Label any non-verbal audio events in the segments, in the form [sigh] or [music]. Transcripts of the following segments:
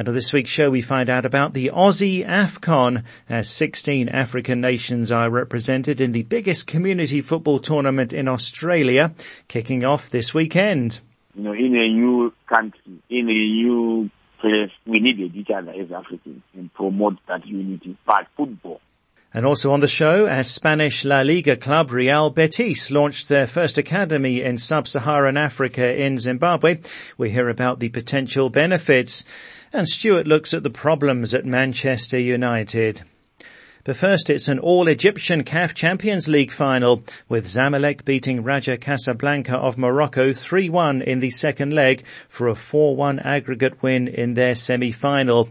And on this week's show we find out about the Aussie AFCON as 16 African nations are represented in the biggest community football tournament in Australia kicking off this weekend. You know, in a new country, in a new place, we needed each other as Africans and promote that unity. But football, and also on the show, as Spanish La Liga club Real Betis launched their first academy in sub-Saharan Africa in Zimbabwe, we hear about the potential benefits. And Stuart looks at the problems at Manchester United. But first, it's an all-Egyptian CAF Champions League final, with Zamalek beating Raja Casablanca of Morocco 3-1 in the second leg for a 4-1 aggregate win in their semi-final.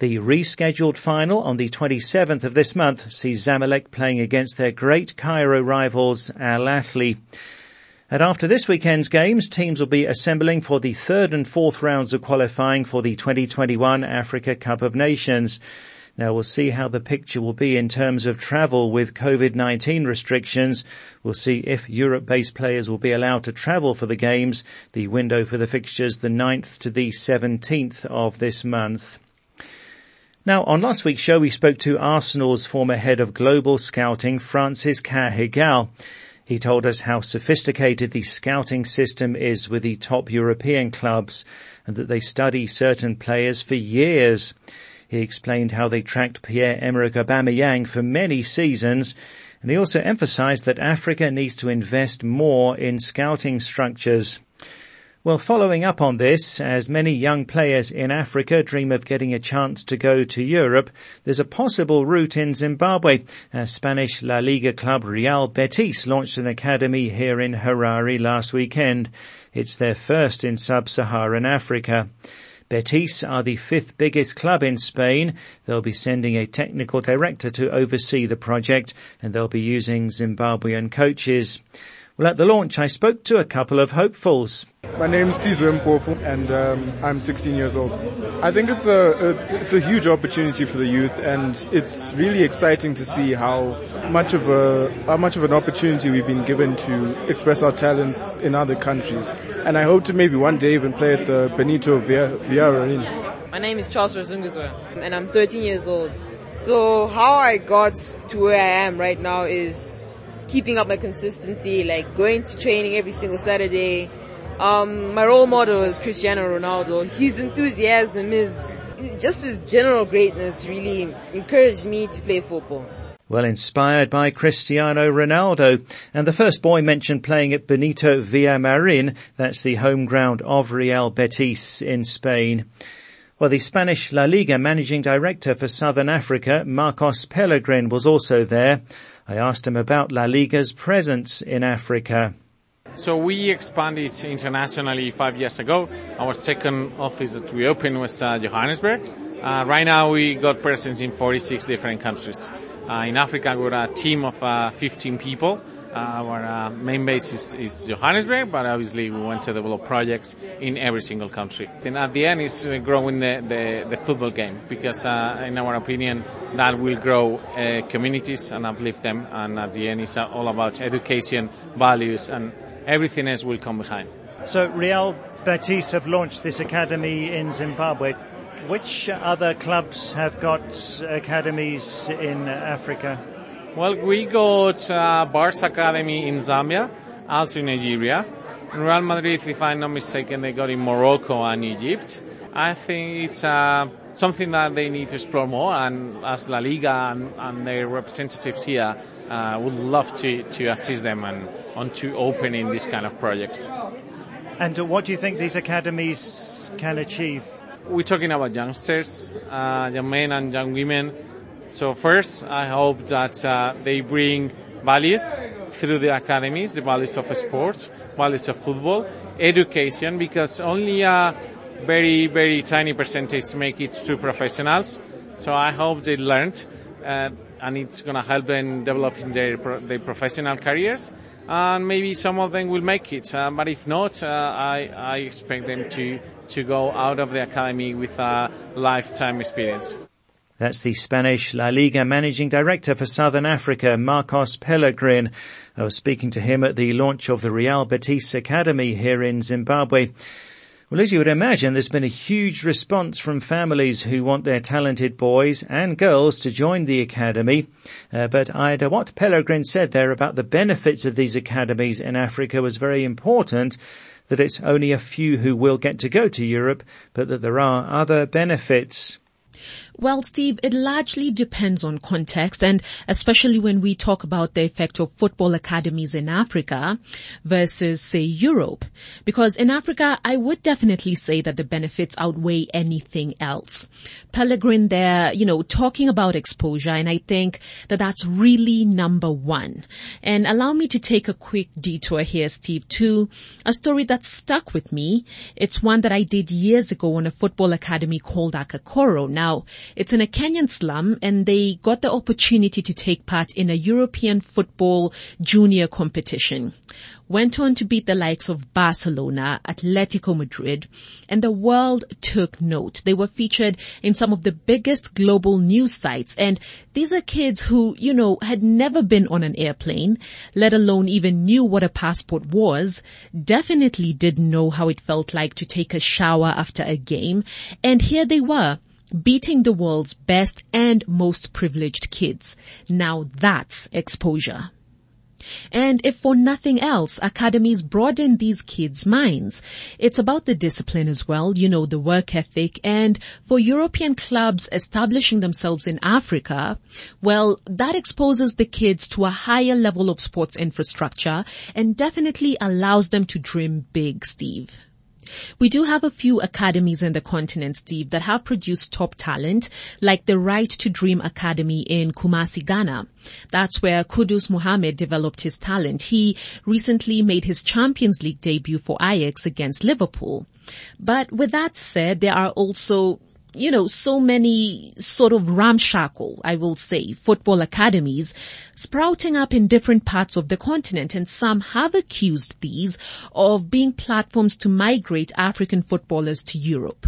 The rescheduled final on the 27th of this month sees Zamalek playing against their great Cairo rivals Al Ahly. And after this weekend's games, teams will be assembling for the third and fourth rounds of qualifying for the 2021 Africa Cup of Nations. Now we'll see how the picture will be in terms of travel with COVID-19 restrictions. We'll see if Europe-based players will be allowed to travel for the games. The window for the fixtures the 9th to the 17th of this month. Now, on last week's show, we spoke to Arsenal's former head of global scouting, Francis Cagigao. He told us how sophisticated the scouting system is with the top European clubs and that they study certain players for years. He explained how they tracked Pierre-Emerick Aubameyang for many seasons, and he also emphasized that Africa needs to invest more in scouting structures. Well, following up on this, as many young players in Africa dream of getting a chance to go to Europe, there's a possible route in Zimbabwe. As Spanish La Liga club Real Betis launched an academy here in Harare last weekend. It's their first in sub-Saharan Africa. Betis are the fifth biggest club in Spain. They'll be sending a technical director to oversee the project and they'll be using Zimbabwean coaches. Well, at the launch, I spoke to a couple of hopefuls. My name is Sizwe Mpofu, and um, I'm 16 years old. I think it's a it's, it's, a huge opportunity for the youth, and it's really exciting to see how much of a how much of an opportunity we've been given to express our talents in other countries. And I hope to maybe one day even play at the Benito Villamarin. My name is Charles Razunguzwa, and I'm 13 years old. So how I got to where I am right now is keeping up my consistency, like going to training every single Saturday. Um, my role model is Cristiano Ronaldo. His enthusiasm is just his general greatness really encouraged me to play football. Well, inspired by Cristiano Ronaldo. And the first boy mentioned playing at Benito Villamarin, that's the home ground of Real Betis in Spain. Well, the Spanish La Liga managing director for Southern Africa, Marcos Pellegrin, was also there. I asked him about La Liga's presence in Africa. So we expanded internationally five years ago. Our second office that we opened was uh, Johannesburg. Uh, right now we got presence in 46 different countries. Uh, in Africa we're a team of uh, 15 people our uh, main base is, is, Johannesburg, but obviously we want to develop projects in every single country. And at the end is uh, growing the, the, the, football game because uh, in our opinion that will grow uh, communities and uplift them and at the end it's uh, all about education, values and everything else will come behind. So Real Betis have launched this academy in Zimbabwe. Which other clubs have got academies in Africa? Well, we got uh, Barça Academy in Zambia, also in Nigeria. In Real Madrid, if I'm not mistaken, they got in Morocco and Egypt. I think it's uh, something that they need to explore more, and as La Liga and, and their representatives here uh, would love to, to assist them and on to opening these kind of projects. And what do you think these academies can achieve? We're talking about youngsters, uh, young men and young women so first, I hope that uh, they bring values through the academies, the values of sports, values of football, education, because only a very, very tiny percentage make it to professionals. So I hope they learned. Uh, and it's going to help them develop in their, their professional careers. And maybe some of them will make it, uh, but if not, uh, I, I expect them to, to go out of the academy with a lifetime experience. That's the Spanish La Liga managing director for Southern Africa, Marcos Pellegrin. I was speaking to him at the launch of the Real Betis Academy here in Zimbabwe. Well, as you would imagine, there's been a huge response from families who want their talented boys and girls to join the academy. Uh, but Ida, what Pellegrin said there about the benefits of these academies in Africa was very important that it's only a few who will get to go to Europe, but that there are other benefits. Well, Steve, it largely depends on context and especially when we talk about the effect of football academies in Africa versus say Europe. Because in Africa, I would definitely say that the benefits outweigh anything else. Pellegrin there, you know, talking about exposure and I think that that's really number one. And allow me to take a quick detour here, Steve, to a story that stuck with me. It's one that I did years ago on a football academy called Akakoro. Now, it's in a Kenyan slum and they got the opportunity to take part in a European football junior competition. Went on to beat the likes of Barcelona, Atletico Madrid, and the world took note. They were featured in some of the biggest global news sites and these are kids who, you know, had never been on an airplane, let alone even knew what a passport was, definitely didn't know how it felt like to take a shower after a game, and here they were beating the world's best and most privileged kids. Now that's exposure. And if for nothing else, academies broaden these kids' minds. It's about the discipline as well, you know, the work ethic. And for European clubs establishing themselves in Africa, well, that exposes the kids to a higher level of sports infrastructure and definitely allows them to dream big, Steve. We do have a few academies in the continent, Steve, that have produced top talent, like the Right to Dream Academy in Kumasi, Ghana. That's where Kudus Mohammed developed his talent. He recently made his Champions League debut for Ajax against Liverpool. But with that said, there are also you know, so many sort of ramshackle, I will say, football academies sprouting up in different parts of the continent and some have accused these of being platforms to migrate African footballers to Europe.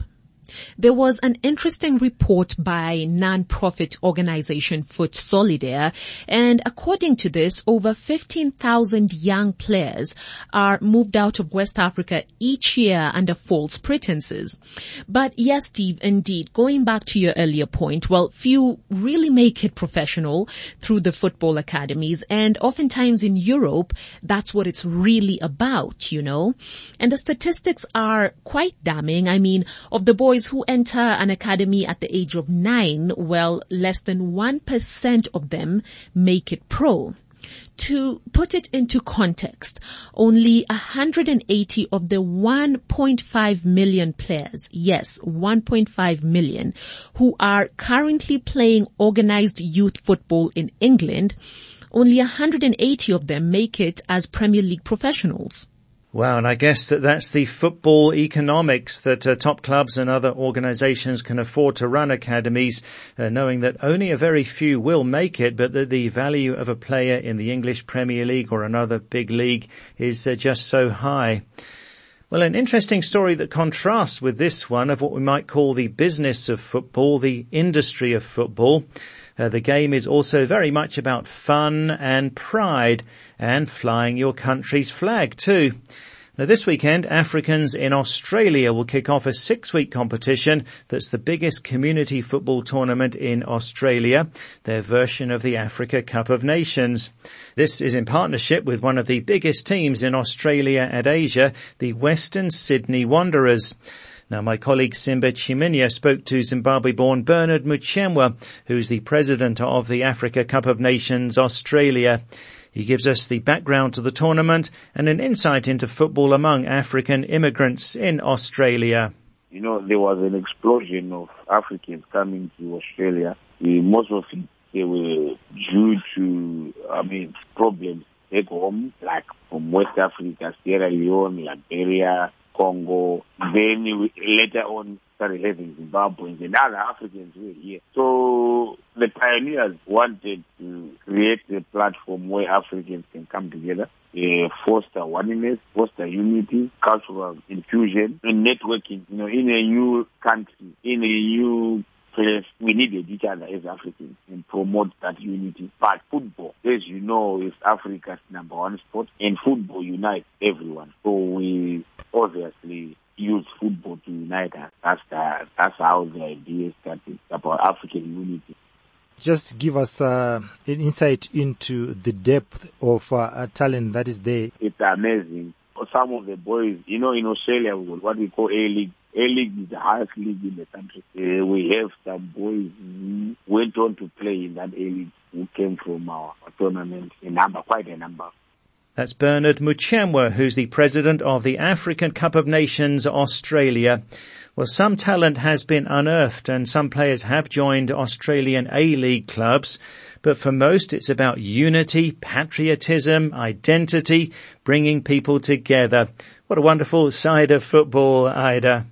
There was an interesting report by non-profit organization Foot Solidaire, and according to this, over 15,000 young players are moved out of West Africa each year under false pretenses. But yes, Steve, indeed, going back to your earlier point, well, few really make it professional through the football academies, and oftentimes in Europe, that's what it's really about, you know? And the statistics are quite damning. I mean, of the boys who enter an academy at the age of nine, well, less than 1% of them make it pro. To put it into context, only 180 of the 1.5 million players, yes, 1.5 million, who are currently playing organized youth football in England, only 180 of them make it as Premier League professionals. Wow, and I guess that that's the football economics that uh, top clubs and other organisations can afford to run academies, uh, knowing that only a very few will make it, but that the value of a player in the English Premier League or another big league is uh, just so high. Well, an interesting story that contrasts with this one of what we might call the business of football, the industry of football. Uh, the game is also very much about fun and pride and flying your country's flag too. Now this weekend, Africans in Australia will kick off a six-week competition that's the biggest community football tournament in Australia, their version of the Africa Cup of Nations. This is in partnership with one of the biggest teams in Australia and Asia, the Western Sydney Wanderers. Now, my colleague Simba Chiminya spoke to Zimbabwe-born Bernard Muchemwa, who's the president of the Africa Cup of Nations Australia. He gives us the background to the tournament and an insight into football among African immigrants in Australia. You know, there was an explosion of Africans coming to Australia. Most of it, they were due to, I mean, problems back home, like from West Africa, Sierra Leone, Liberia, Congo. Then later on started having Zimbabweans and other Africans were here. So the pioneers wanted to create a platform where Africans can come together, uh, foster oneness, foster unity, cultural infusion, and networking. You know, in a new country, in a new place, we needed each other as Africans and promote that unity. But football, as you know, is Africa's number one sport, and football unites everyone. So we obviously use football to unite us. That's the, that's how the idea started about African unity. Just give us uh, an insight into the depth of uh, talent that is there. It's amazing. Some of the boys, you know, in Australia, what we call A-League. A-League is the highest league in the country. Uh, we have some boys who went on to play in that A-League who came from our, our tournament, a number, quite a number. That's Bernard Muchemwa, who's the president of the African Cup of Nations Australia. Well, some talent has been unearthed and some players have joined Australian A-League clubs, but for most it's about unity, patriotism, identity, bringing people together. What a wonderful side of football, Ida.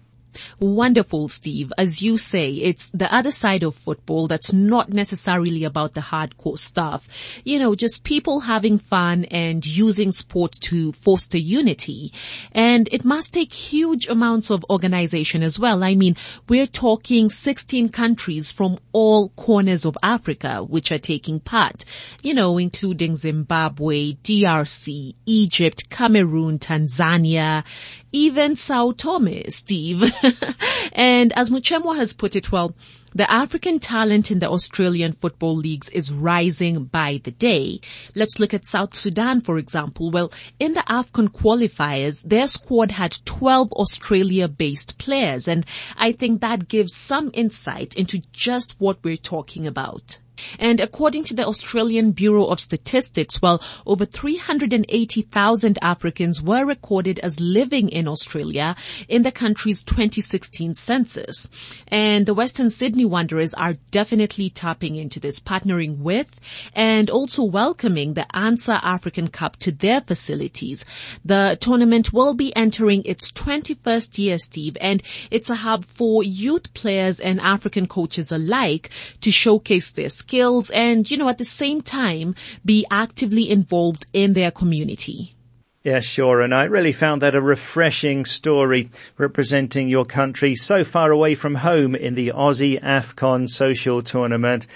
Wonderful, Steve. As you say, it's the other side of football that's not necessarily about the hardcore stuff. You know, just people having fun and using sport to foster unity. And it must take huge amounts of organization as well. I mean, we're talking 16 countries from all corners of Africa which are taking part, you know, including Zimbabwe, DRC, Egypt, Cameroon, Tanzania, even Sao Tome, Steve. [laughs] and as Muchemwa has put it well, the African talent in the Australian football leagues is rising by the day. Let's look at South Sudan, for example. Well, in the AFCON qualifiers, their squad had 12 Australia-based players, and I think that gives some insight into just what we're talking about. And according to the Australian Bureau of Statistics, well, over 380,000 Africans were recorded as living in Australia in the country's 2016 census. And the Western Sydney Wanderers are definitely tapping into this, partnering with and also welcoming the ANSA African Cup to their facilities. The tournament will be entering its 21st year, Steve, and it's a hub for youth players and African coaches alike to showcase their skills and, you know, at the same time be actively involved in their community. Yeah, sure. And I really found that a refreshing story representing your country so far away from home in the Aussie AFCON social tournament.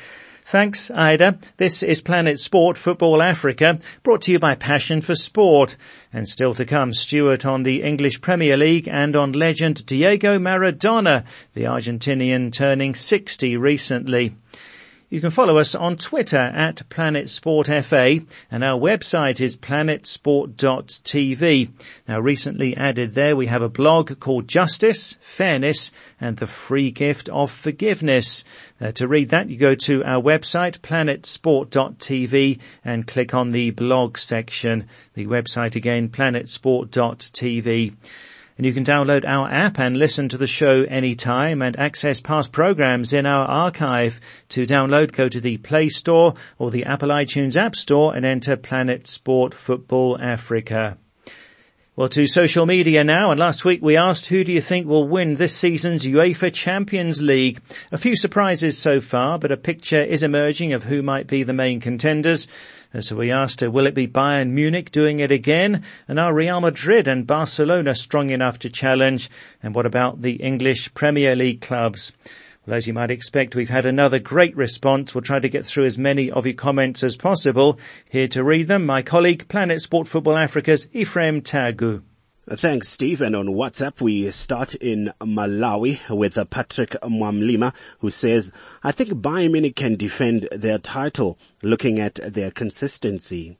Thanks, Ida. This is Planet Sport Football Africa, brought to you by Passion for Sport. And still to come, Stuart on the English Premier League and on legend Diego Maradona, the Argentinian turning 60 recently. You can follow us on Twitter at Planet Sport FA and our website is planetsport.tv. Now recently added there we have a blog called Justice, Fairness and the Free Gift of Forgiveness. Uh, to read that you go to our website planetsport.tv and click on the blog section. The website again planetsport.tv. And you can download our app and listen to the show anytime and access past programs in our archive. To download, go to the Play Store or the Apple iTunes App Store and enter Planet Sport Football Africa. Well, to social media now, and last week we asked who do you think will win this season's UEFA Champions League? A few surprises so far, but a picture is emerging of who might be the main contenders. So we asked her, will it be Bayern Munich doing it again? And are Real Madrid and Barcelona strong enough to challenge? And what about the English Premier League clubs? Well, as you might expect, we've had another great response. We'll try to get through as many of your comments as possible. Here to read them, my colleague, Planet Sport Football Africa's Ephraim Tagu. Uh, thanks, Steve. And on WhatsApp, we start in Malawi with uh, Patrick Mwamlima, who says, I think Bayern Munich can defend their title, looking at their consistency.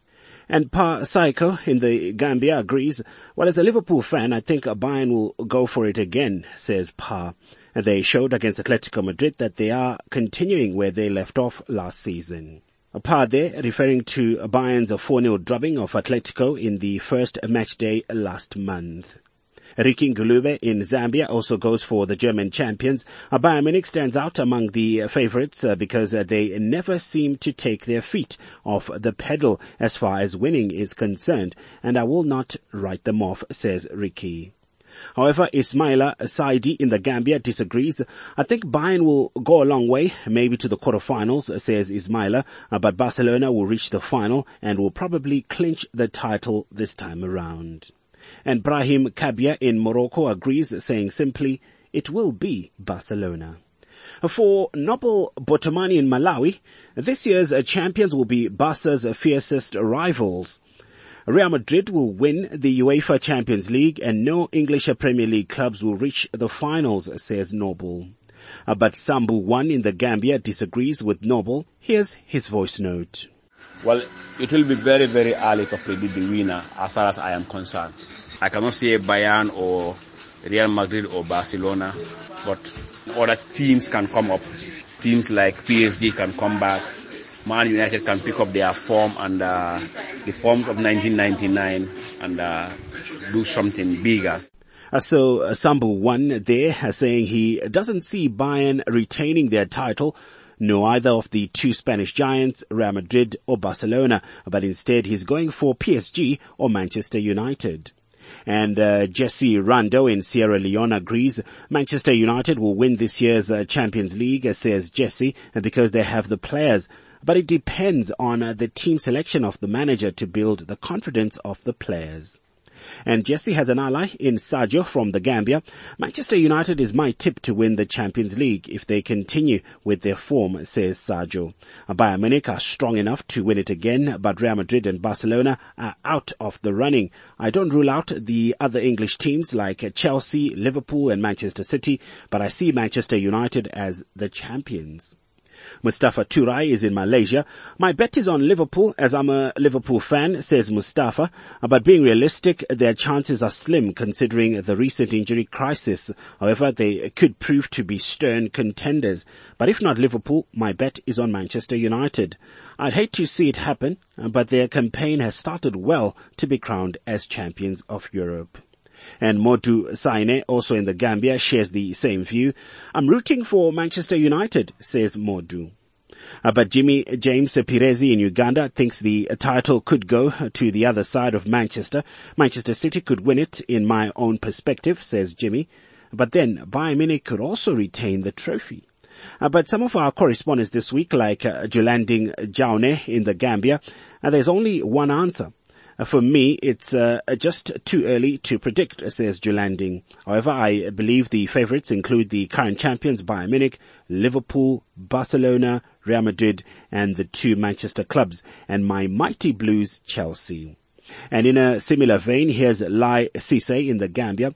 And Pa Psycho in the Gambia agrees, well, as a Liverpool fan, I think Bayern will go for it again, says Pa. They showed against Atletico Madrid that they are continuing where they left off last season. Pa there referring to Bayern's 4-0 drubbing of Atletico in the first match day last month. Ricky Ngulube in Zambia also goes for the German champions. Bayern Munich stands out among the favourites uh, because uh, they never seem to take their feet off the pedal as far as winning is concerned, and I will not write them off, says Ricky. However, Ismaila Saidi in the Gambia disagrees. I think Bayern will go a long way, maybe to the quarterfinals, says Ismaila, uh, but Barcelona will reach the final and will probably clinch the title this time around. And Brahim Kabia in Morocco agrees, saying simply, it will be Barcelona. For Noble Botomani in Malawi, this year's champions will be Barca's fiercest rivals. Real Madrid will win the UEFA Champions League and no English Premier League clubs will reach the finals, says Noble. Uh, but Sambu One in the Gambia disagrees with Noble. Here's his voice note. Well, it will be very, very early to predict the winner as far as I am concerned. I cannot say Bayern or Real Madrid or Barcelona, but other teams can come up. Teams like PSG can come back. Man United can pick up their form and uh, the forms of 1999 and uh, do something bigger. Uh, so uh, Sambu one there uh, saying he doesn't see Bayern retaining their title, no either of the two Spanish giants, Real Madrid or Barcelona, but instead he's going for PSG or Manchester United. And uh, Jesse Rando in Sierra Leone agrees Manchester United will win this year's uh, Champions League, says Jesse, because they have the players but it depends on uh, the team selection of the manager to build the confidence of the players. And Jesse has an ally in Sergio from the Gambia. Manchester United is my tip to win the Champions League if they continue with their form, says Sergio. Bayern Munich are strong enough to win it again, but Real Madrid and Barcelona are out of the running. I don't rule out the other English teams like Chelsea, Liverpool and Manchester City, but I see Manchester United as the champions. Mustafa Turai is in Malaysia. My bet is on Liverpool as I'm a Liverpool fan, says Mustafa. Uh, but being realistic, their chances are slim considering the recent injury crisis. However, they could prove to be stern contenders. But if not Liverpool, my bet is on Manchester United. I'd hate to see it happen, uh, but their campaign has started well to be crowned as champions of Europe. And Modu Saine, also in the Gambia, shares the same view. I'm rooting for Manchester United, says Modu. Uh, but Jimmy James Pirezi in Uganda thinks the title could go to the other side of Manchester. Manchester City could win it in my own perspective, says Jimmy. But then Bayern Munich could also retain the trophy. Uh, but some of our correspondents this week, like uh, Julanding Jaune in the Gambia, uh, there's only one answer. Uh, for me, it's uh, just too early to predict, says Julanding. However, I believe the favourites include the current champions Bayern Munich, Liverpool, Barcelona, Real Madrid, and the two Manchester clubs, and my mighty Blues, Chelsea. And in a similar vein, here's Lai Sise in the Gambia.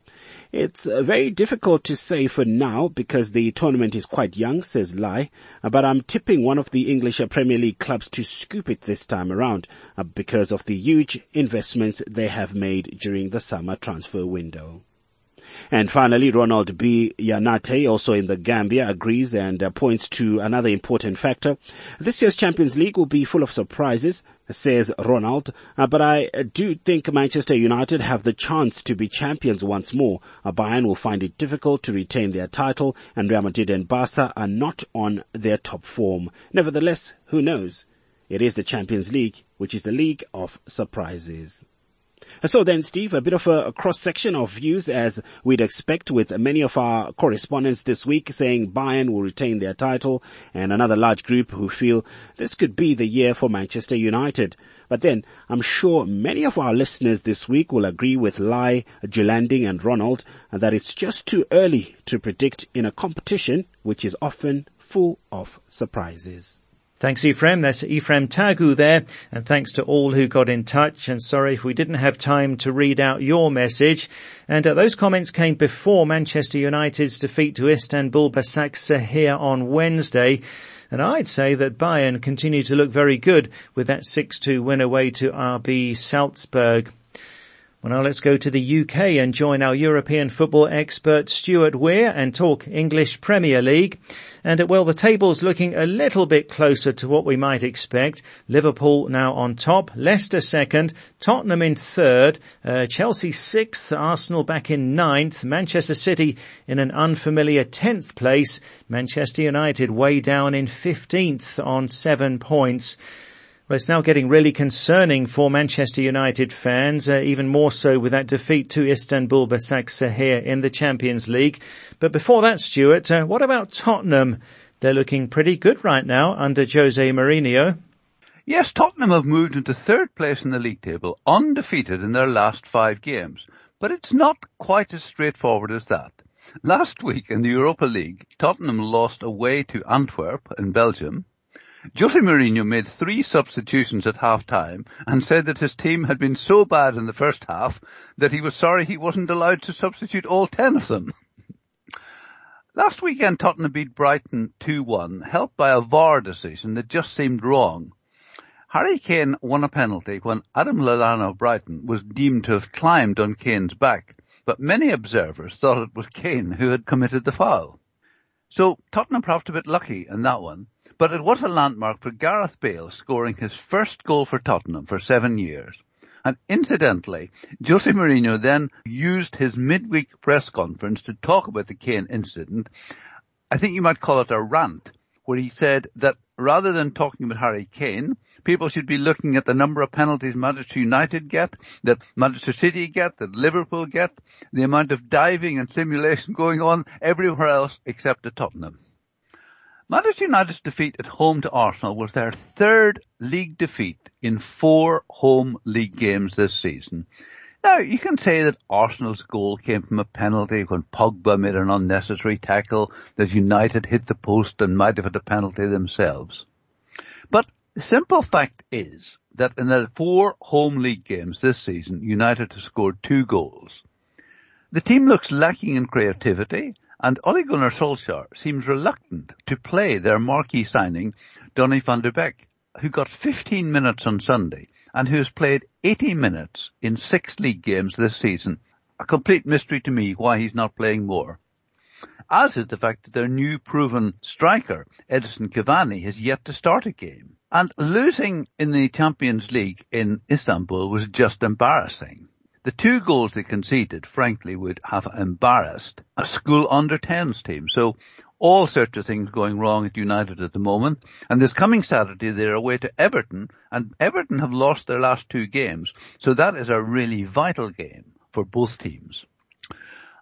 It's uh, very difficult to say for now because the tournament is quite young, says Lai, uh, but I'm tipping one of the English Premier League clubs to scoop it this time around uh, because of the huge investments they have made during the summer transfer window. And finally, Ronald B. Yanate, also in the Gambia, agrees and points to another important factor. This year's Champions League will be full of surprises, says Ronald, uh, but I do think Manchester United have the chance to be champions once more. Uh, Bayern will find it difficult to retain their title, and Real Madrid and Barca are not on their top form. Nevertheless, who knows? It is the Champions League, which is the league of surprises. So then, Steve, a bit of a cross-section of views as we'd expect with many of our correspondents this week saying Bayern will retain their title and another large group who feel this could be the year for Manchester United. But then, I'm sure many of our listeners this week will agree with Lai, Julanding and Ronald that it's just too early to predict in a competition which is often full of surprises. Thanks, Ephraim. That's Ephraim Tagu there. And thanks to all who got in touch. And sorry if we didn't have time to read out your message. And uh, those comments came before Manchester United's defeat to Istanbul Basaksehir on Wednesday. And I'd say that Bayern continue to look very good with that 6-2 win away to RB Salzburg. Well, now let's go to the UK and join our European football expert Stuart Weir and talk English Premier League. And well, the table's looking a little bit closer to what we might expect. Liverpool now on top, Leicester second, Tottenham in third, uh, Chelsea sixth, Arsenal back in ninth, Manchester City in an unfamiliar tenth place, Manchester United way down in fifteenth on seven points. Well, it's now getting really concerning for Manchester United fans, uh, even more so with that defeat to Istanbul Basaksehir in the Champions League. But before that, Stuart, uh, what about Tottenham? They're looking pretty good right now under Jose Mourinho. Yes, Tottenham have moved into third place in the league table, undefeated in their last five games. But it's not quite as straightforward as that. Last week in the Europa League, Tottenham lost away to Antwerp in Belgium, Jose Mourinho made three substitutions at half time and said that his team had been so bad in the first half that he was sorry he wasn't allowed to substitute all ten of them. Last weekend Tottenham beat Brighton 2-1, helped by a VAR decision that just seemed wrong. Harry Kane won a penalty when Adam Lallana of Brighton was deemed to have climbed on Kane's back, but many observers thought it was Kane who had committed the foul. So Tottenham proved a bit lucky in that one, but it was a landmark for Gareth Bale scoring his first goal for Tottenham for seven years. And incidentally, Jose Mourinho then used his midweek press conference to talk about the Kane incident. I think you might call it a rant, where he said that rather than talking about Harry Kane, people should be looking at the number of penalties Manchester United get, that Manchester City get, that Liverpool get, the amount of diving and simulation [laughs] going on everywhere else except at Tottenham. Manchester United's defeat at home to Arsenal was their third league defeat in four home league games this season. Now, you can say that Arsenal's goal came from a penalty when Pogba made an unnecessary tackle, that United hit the post and might have had a penalty themselves. But the simple fact is that in the four home league games this season, United have scored two goals. The team looks lacking in creativity and Ole Gunnar Solskjaer seems reluctant to play their marquee signing, Donny van der Beek, who got 15 minutes on Sunday and who has played 80 minutes in six league games this season. A complete mystery to me why he's not playing more. As is the fact that their new proven striker, Edinson Cavani, has yet to start a game. And losing in the Champions League in Istanbul was just embarrassing. The two goals they conceded, frankly, would have embarrassed a school under 10s team. So all sorts of things going wrong at United at the moment. And this coming Saturday, they're away to Everton, and Everton have lost their last two games. So that is a really vital game for both teams.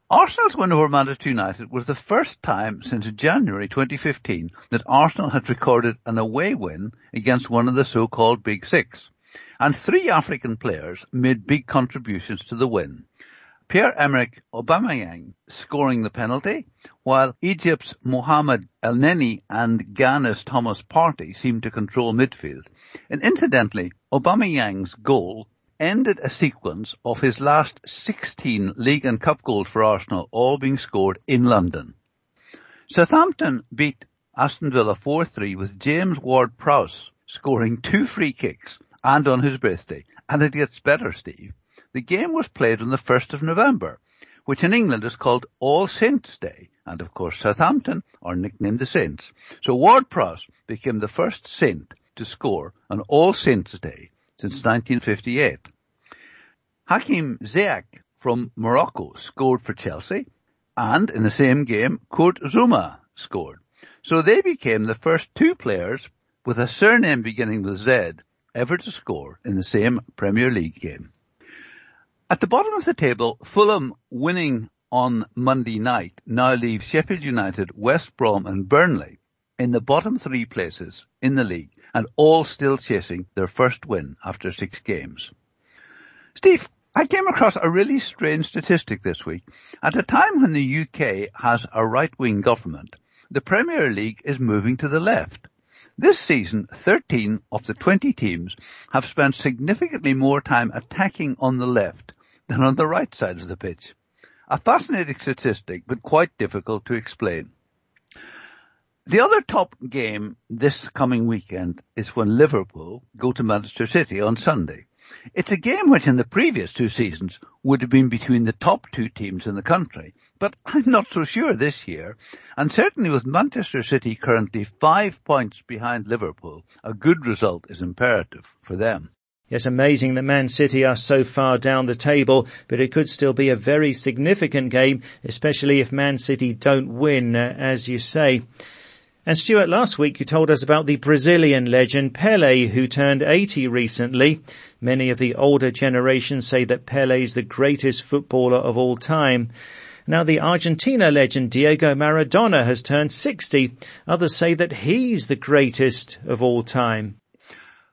Arsenal's win over Manchester United was the first time since January 2015 that Arsenal had recorded an away win against one of the so-called Big Six and three African players made big contributions to the win. Pierre-Emerick Aubameyang scoring the penalty, while Egypt's Mohamed Elneny and Ghana's Thomas Partey seemed to control midfield. And incidentally, Aubameyang's goal ended a sequence of his last 16 league and cup goals for Arsenal, all being scored in London. Southampton beat Aston Villa 4-3 with James Ward-Prowse scoring two free kicks and on his birthday. And it gets better, Steve. The game was played on the 1st of November, which in England is called All Saints Day. And of course Southampton are nicknamed the Saints. So Ward-Prowse became the first Saint to score on All Saints Day since 1958. Hakim Ziyech from Morocco scored for Chelsea and in the same game Kurt Zouma scored. So they became the first two players with a surname beginning with Z ever to score in the same Premier League game. At the bottom of the table, Fulham winning on Monday night now leaves Sheffield United, West Brom and Burnley in the bottom three places in the league and all still chasing their first win after six games. Steve, I came across a really strange statistic this week. At a time when the UK has a right-wing government, the Premier League is moving to the left. This season, 13 of the 20 teams have spent significantly more time attacking on the left than on the right side of the pitch. A fascinating statistic, but quite difficult to explain. The other top game this coming weekend is when Liverpool go to Manchester City on Sunday. It's a game which in the previous two seasons would have been between the top two teams in the country, but [laughs] I'm not so sure this year. And certainly with Manchester City currently five points behind Liverpool, a good result is imperative for them. Yes, amazing that Man City are so far down the table, but it could still be a very significant game, especially if Man City don't win, uh, as you say. And Stuart, last week you told us about the Brazilian legend Pele, who turned 80 recently. Many of the older generation say that Pele is the greatest footballer of all time. Now the Argentina legend Diego Maradona has turned 60. Others say that he's the greatest of all time.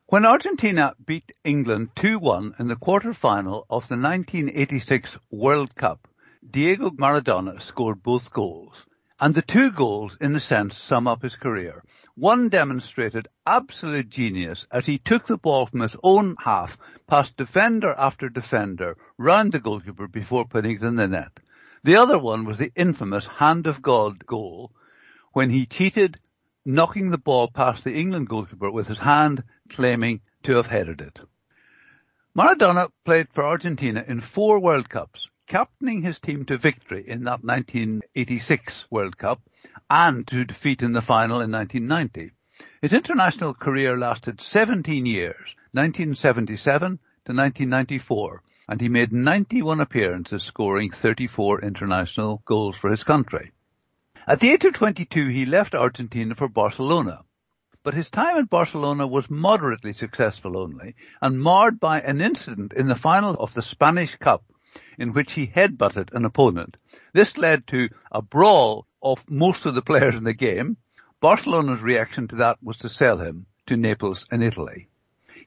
When Argentina beat England 2-1 in the quarter-final of the 1986 World Cup, Diego Maradona scored both goals. And the two goals, in a sense, sum up his career. One demonstrated absolute genius as he took the ball from his own half, past defender after defender, round the goalkeeper before putting it in the net. The other one was the infamous hand of God goal, when he cheated, knocking the ball past the England goalkeeper with his hand, claiming to have headed it. Maradona played for Argentina in four World Cups, captaining his team to victory in that 1986 World Cup and to defeat in the final in 1990. His international career lasted 17 years, 1977 to 1994, and he made 91 appearances scoring 34 international goals for his country. At the age of 22 he left Argentina for Barcelona, but his time at Barcelona was moderately successful only and marred by an incident in the final of the Spanish Cup in which he headbutted an opponent. This led to a brawl of most of the players in the game. Barcelona's reaction to that was to sell him to Naples in Italy.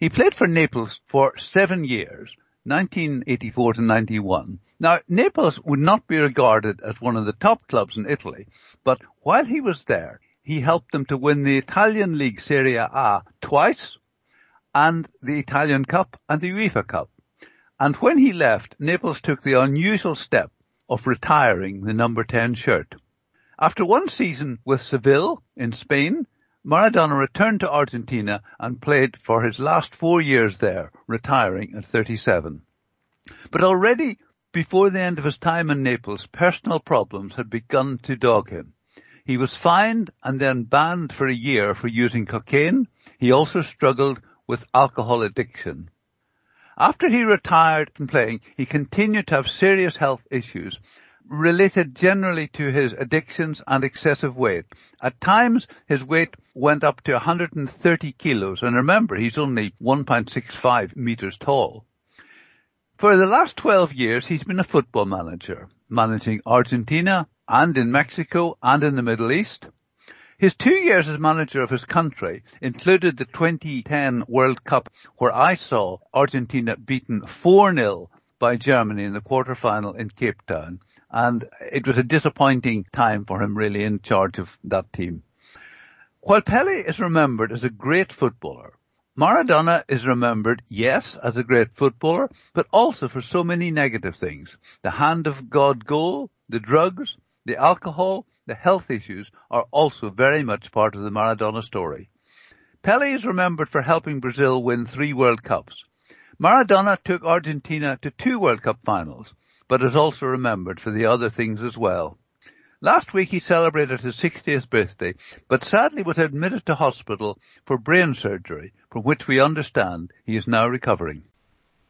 He played for Naples for seven years, 1984 to 91. Now, Naples would not be regarded as one of the top clubs in Italy, but while he was there, he helped them to win the Italian League Serie A twice, and the Italian Cup and the UEFA Cup. And when he left, Naples took the unusual step of retiring the number 10 shirt. After one season with Seville in Spain, Maradona returned to Argentina and played for his last four years there, retiring at 37. But already before the end of his time in Naples, personal problems had begun to dog him. He was fined and then banned for a year for using cocaine. He also struggled with alcohol addiction. After he retired from playing, he continued to have serious health issues related generally to his addictions and excessive weight. At times, his weight went up to 130 kilos, and remember, he's only 1.65 meters tall. For the last 12 years, he's been a football manager, managing Argentina and in Mexico and in the Middle East. His two years as manager of his country included the 2010 World Cup where I saw Argentina beaten 4-0 by Germany in the quarter-final in Cape Town. And it was a disappointing time for him really in charge of that team. While Pele is remembered as a great footballer, Maradona is remembered, yes, as a great footballer, but also for so many negative things. The hand of God goal, the drugs, the alcohol, the health issues are also very much part of the Maradona story. Pele is remembered for helping Brazil win three World Cups. Maradona took Argentina to two World Cup finals, but is also remembered for the other things as well. Last week he celebrated his 60th birthday, but sadly was admitted to hospital for brain surgery, from which we understand he is now recovering.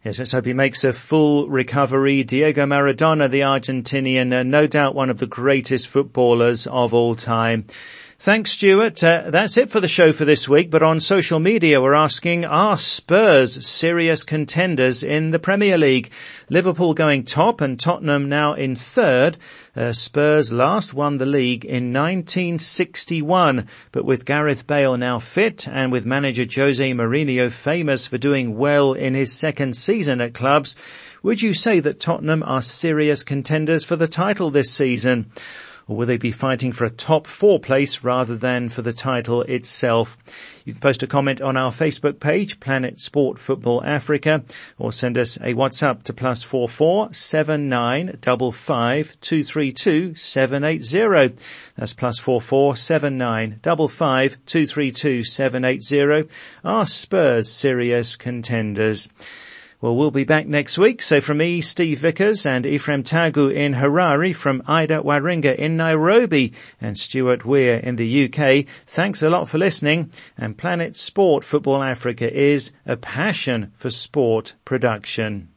Yes, let's hope he makes a full recovery. Diego Maradona, the Argentinian, uh, no doubt one of the greatest footballers of all time. Thanks, Stuart. Uh, that's it for the show for this week. But on social media, we're asking, are Spurs serious contenders in the Premier League? Liverpool going top and Tottenham now in third. Uh, Spurs last won the league in 1961, but with Gareth Bale now fit and with manager Jose Mourinho famous for doing well in his second season at clubs, would you say that Tottenham are serious contenders for the title this season? Or will they be fighting for a top four place rather than for the title itself? You can post a comment on our Facebook page, Planet Sport Football Africa, or send us a WhatsApp to plus four four seven nine double five two three two seven eight zero. That's plus four four seven nine double five two three two seven eight zero. Are Spurs serious contenders? Well, we'll be back next week. So from me, Steve Vickers and Ephraim Tagu in Harare, from Ida Waringa in Nairobi and Stuart Weir in the UK, thanks a lot for listening. And Planet Sport Football Africa is a passion for sport production.